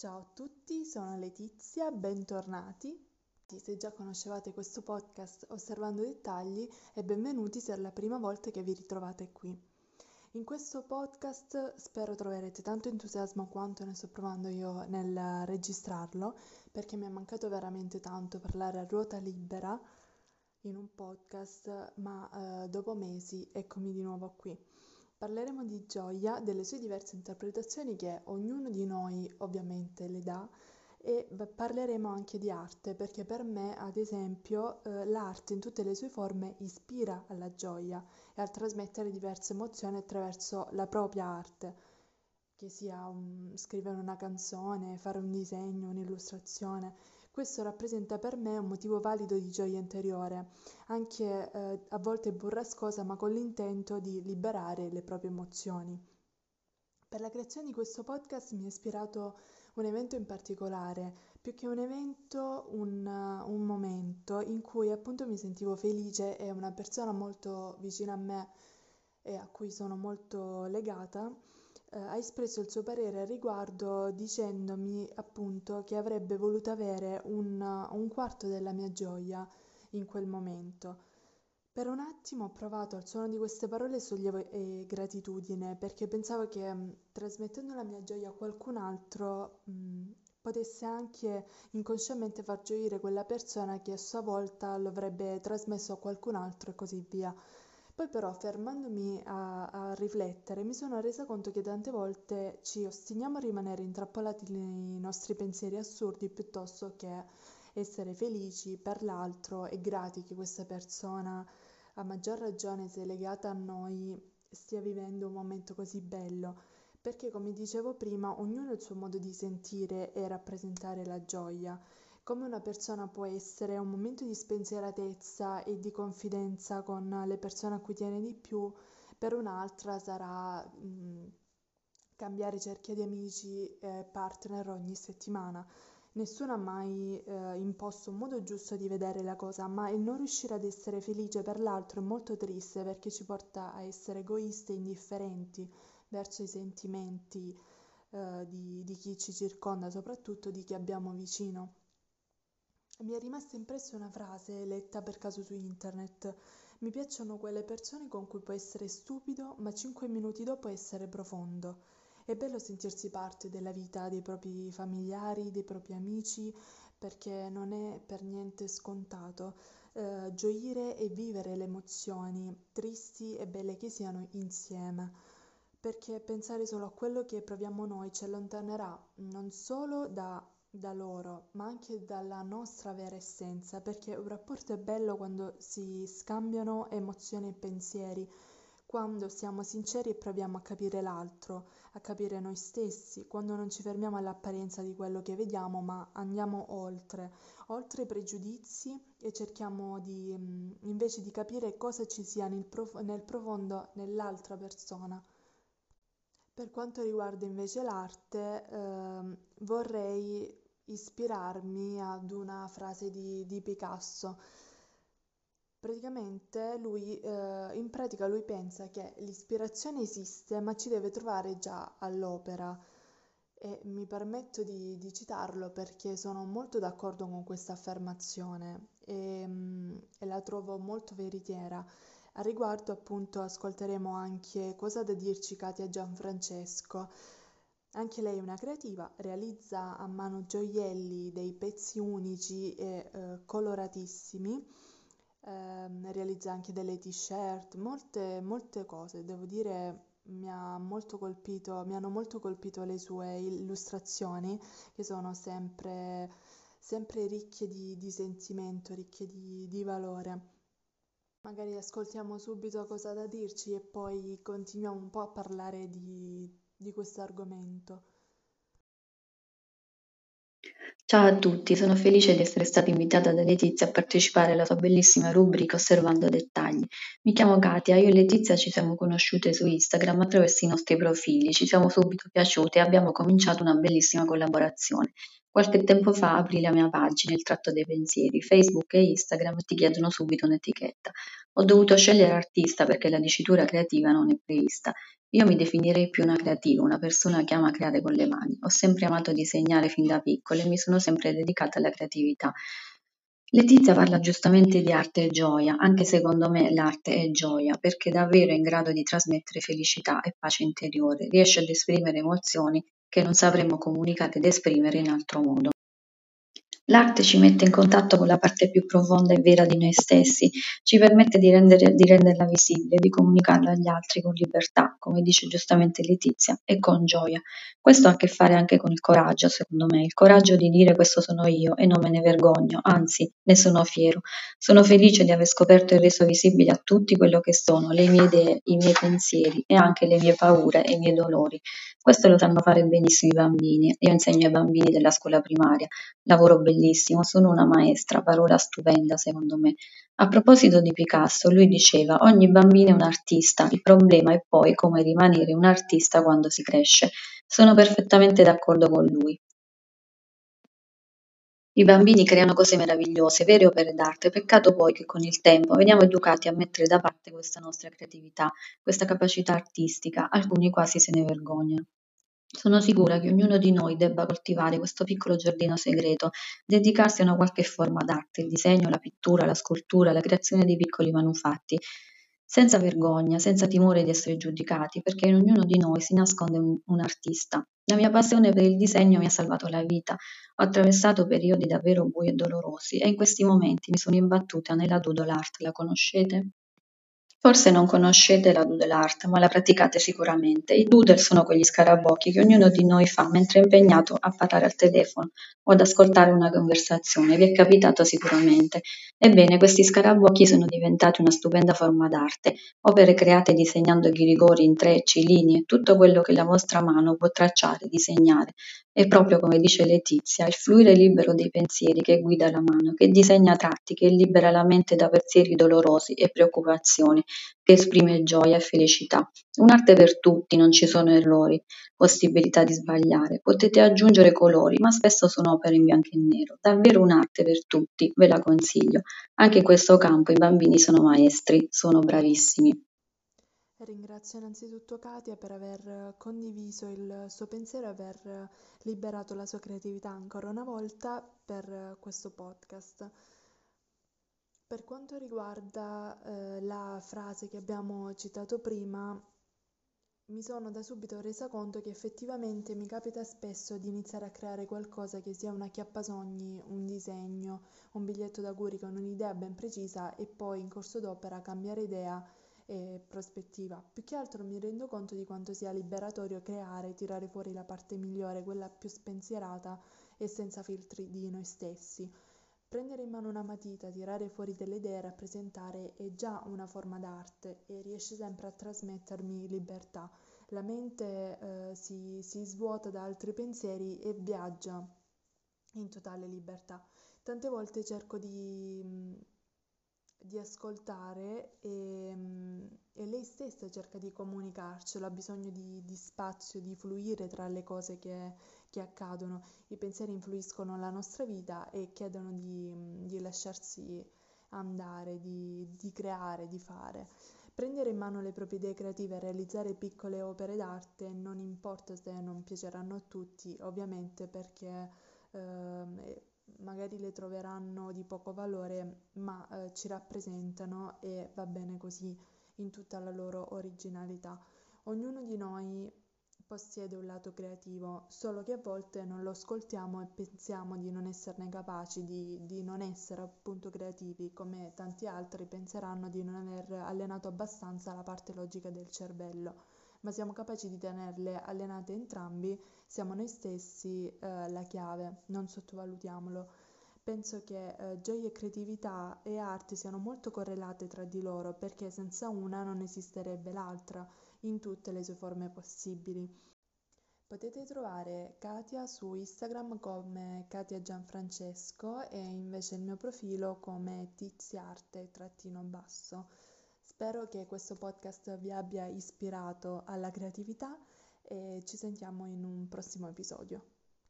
Ciao a tutti, sono Letizia, bentornati. Se già conoscevate questo podcast Osservando dettagli e benvenuti se è la prima volta che vi ritrovate qui. In questo podcast spero troverete tanto entusiasmo quanto ne sto provando io nel registrarlo, perché mi è mancato veramente tanto parlare a ruota libera in un podcast, ma eh, dopo mesi eccomi di nuovo qui. Parleremo di gioia, delle sue diverse interpretazioni che ognuno di noi ovviamente le dà e parleremo anche di arte perché per me ad esempio eh, l'arte in tutte le sue forme ispira alla gioia e al trasmettere diverse emozioni attraverso la propria arte, che sia un, scrivere una canzone, fare un disegno, un'illustrazione. Questo rappresenta per me un motivo valido di gioia interiore, anche eh, a volte burrascosa, ma con l'intento di liberare le proprie emozioni. Per la creazione di questo podcast mi ha ispirato un evento in particolare, più che un evento, un, un momento in cui appunto mi sentivo felice e una persona molto vicina a me e a cui sono molto legata eh, ha espresso il suo parere al riguardo dicendomi appunto che avrebbe voluto avere un, un quarto della mia gioia in quel momento. Per un attimo ho provato al suono di queste parole sollievo e gratitudine perché pensavo che mh, trasmettendo la mia gioia a qualcun altro mh, potesse anche inconsciamente far gioire quella persona che a sua volta lo avrebbe trasmesso a qualcun altro e così via. Poi però fermandomi a, a riflettere mi sono resa conto che tante volte ci ostiniamo a rimanere intrappolati nei nostri pensieri assurdi piuttosto che essere felici per l'altro e grati che questa persona, a maggior ragione se legata a noi, stia vivendo un momento così bello, perché come dicevo prima, ognuno ha il suo modo di sentire e rappresentare la gioia come una persona può essere un momento di spensieratezza e di confidenza con le persone a cui tiene di più, per un'altra sarà mh, cambiare cerchia di amici e partner ogni settimana. Nessuno ha mai eh, imposto un modo giusto di vedere la cosa, ma il non riuscire ad essere felice per l'altro è molto triste perché ci porta a essere egoisti e indifferenti verso i sentimenti eh, di, di chi ci circonda, soprattutto di chi abbiamo vicino. Mi è rimasta impressa una frase letta per caso su internet. Mi piacciono quelle persone con cui puoi essere stupido, ma cinque minuti dopo essere profondo. È bello sentirsi parte della vita dei propri familiari, dei propri amici, perché non è per niente scontato eh, gioire e vivere le emozioni, tristi e belle che siano, insieme. Perché pensare solo a quello che proviamo noi ci allontanerà non solo da da loro, ma anche dalla nostra vera essenza, perché un rapporto è bello quando si scambiano emozioni e pensieri, quando siamo sinceri e proviamo a capire l'altro, a capire noi stessi, quando non ci fermiamo all'apparenza di quello che vediamo, ma andiamo oltre, oltre i pregiudizi e cerchiamo di, mm, invece di capire cosa ci sia nel, prof- nel profondo nell'altra persona. Per quanto riguarda invece l'arte, ehm, vorrei ispirarmi ad una frase di, di Picasso. Praticamente lui, eh, in pratica lui pensa che l'ispirazione esiste, ma ci deve trovare già all'opera. E mi permetto di, di citarlo perché sono molto d'accordo con questa affermazione e, mm, e la trovo molto veritiera. A riguardo appunto ascolteremo anche cosa da dirci Katia Gianfrancesco anche lei è una creativa, realizza a mano gioielli, dei pezzi unici e eh, coloratissimi, eh, realizza anche delle t-shirt, molte, molte cose, devo dire mi, ha molto colpito, mi hanno molto colpito le sue illustrazioni che sono sempre, sempre ricche di, di sentimento, ricche di, di valore. Magari ascoltiamo subito cosa da dirci e poi continuiamo un po' a parlare di, di questo argomento. Ciao a tutti, sono felice di essere stata invitata da Letizia a partecipare alla sua bellissima rubrica Osservando dettagli. Mi chiamo Katia, io e Letizia ci siamo conosciute su Instagram attraverso i nostri profili, ci siamo subito piaciute e abbiamo cominciato una bellissima collaborazione. Qualche tempo fa apri la mia pagina, il tratto dei pensieri, Facebook e Instagram ti chiedono subito un'etichetta. Ho dovuto scegliere artista perché la dicitura creativa non è prevista. Io mi definirei più una creativa, una persona che ama creare con le mani. Ho sempre amato disegnare fin da piccola e mi sono sempre dedicata alla creatività. Letizia parla giustamente di arte e gioia, anche secondo me l'arte è gioia, perché davvero è in grado di trasmettere felicità e pace interiore, riesce ad esprimere emozioni che non sapremmo comunicare ed esprimere in altro modo. L'arte ci mette in contatto con la parte più profonda e vera di noi stessi, ci permette di, rendere, di renderla visibile, di comunicarla agli altri con libertà, come dice giustamente Letizia, e con gioia. Questo ha a che fare anche con il coraggio, secondo me, il coraggio di dire questo sono io e non me ne vergogno, anzi ne sono fiero. Sono felice di aver scoperto e reso visibile a tutti quello che sono, le mie idee, i miei pensieri e anche le mie paure e i miei dolori. Questo lo sanno fare benissimo i bambini. Io insegno ai bambini della scuola primaria, lavoro bellissimo bellissimo, sono una maestra, parola stupenda secondo me. A proposito di Picasso, lui diceva ogni bambino è un artista, il problema è poi come rimanere un artista quando si cresce. Sono perfettamente d'accordo con lui. I bambini creano cose meravigliose, vere opere d'arte, peccato poi che con il tempo veniamo educati a mettere da parte questa nostra creatività, questa capacità artistica, alcuni quasi se ne vergognano. Sono sicura che ognuno di noi debba coltivare questo piccolo giardino segreto, dedicarsi a una qualche forma d'arte, il disegno, la pittura, la scultura, la creazione di piccoli manufatti, senza vergogna, senza timore di essere giudicati, perché in ognuno di noi si nasconde un, un artista. La mia passione per il disegno mi ha salvato la vita. Ho attraversato periodi davvero bui e dolorosi e in questi momenti mi sono imbattuta nella doodle art. La conoscete? Forse non conoscete la doodle art, ma la praticate sicuramente. I doodle sono quegli scarabocchi che ognuno di noi fa mentre è impegnato a parlare al telefono o ad ascoltare una conversazione. Vi è capitato sicuramente. Ebbene, questi scarabocchi sono diventati una stupenda forma d'arte, opere create disegnando ghirigori, intrecci, linee, tutto quello che la vostra mano può tracciare, disegnare. È proprio come dice Letizia, il fluire libero dei pensieri che guida la mano, che disegna tratti, che libera la mente da pensieri dolorosi e preoccupazioni, che esprime gioia e felicità. Un'arte per tutti, non ci sono errori, possibilità di sbagliare. Potete aggiungere colori, ma spesso sono opere in bianco e nero. Davvero un'arte per tutti, ve la consiglio. Anche in questo campo i bambini sono maestri, sono bravissimi. Ringrazio innanzitutto Katia per aver condiviso il suo pensiero e aver liberato la sua creatività ancora una volta per questo podcast. Per quanto riguarda eh, la frase che abbiamo citato prima, mi sono da subito resa conto che effettivamente mi capita spesso di iniziare a creare qualcosa che sia una chiappasogni, un disegno, un biglietto d'auguri con un'idea ben precisa e poi in corso d'opera cambiare idea e prospettiva. Più che altro mi rendo conto di quanto sia liberatorio creare, tirare fuori la parte migliore, quella più spensierata e senza filtri di noi stessi. Prendere in mano una matita, tirare fuori delle idee, rappresentare è già una forma d'arte e riesce sempre a trasmettermi libertà. La mente eh, si, si svuota da altri pensieri e viaggia in totale libertà. Tante volte cerco di di ascoltare e, e, lei stessa cerca di comunicarcelo, ha bisogno di, di spazio, di fluire tra le cose che, che, accadono. I pensieri influiscono la nostra vita e chiedono di, di lasciarsi andare, di, di, creare, di fare. Prendere in mano le proprie idee creative e realizzare piccole opere d'arte non importa se non piaceranno a tutti, ovviamente perché eh, magari le troveranno di poco valore, ma eh, ci rappresentano e va bene così in tutta la loro originalità. Ognuno di noi possiede un lato creativo, solo che a volte non lo ascoltiamo e pensiamo di non esserne capaci, di, di non essere appunto creativi, come tanti altri penseranno di non aver allenato abbastanza la parte logica del cervello ma siamo capaci di tenerle allenate entrambi, siamo noi stessi eh, la chiave, non sottovalutiamolo. Penso che eh, gioia e creatività e arte siano molto correlate tra di loro perché senza una non esisterebbe l'altra in tutte le sue forme possibili. Potete trovare Katia su Instagram come Katia Gianfrancesco e invece il mio profilo come tiziarte-basso. Spero che questo podcast vi abbia ispirato alla creatività e ci sentiamo in un prossimo episodio.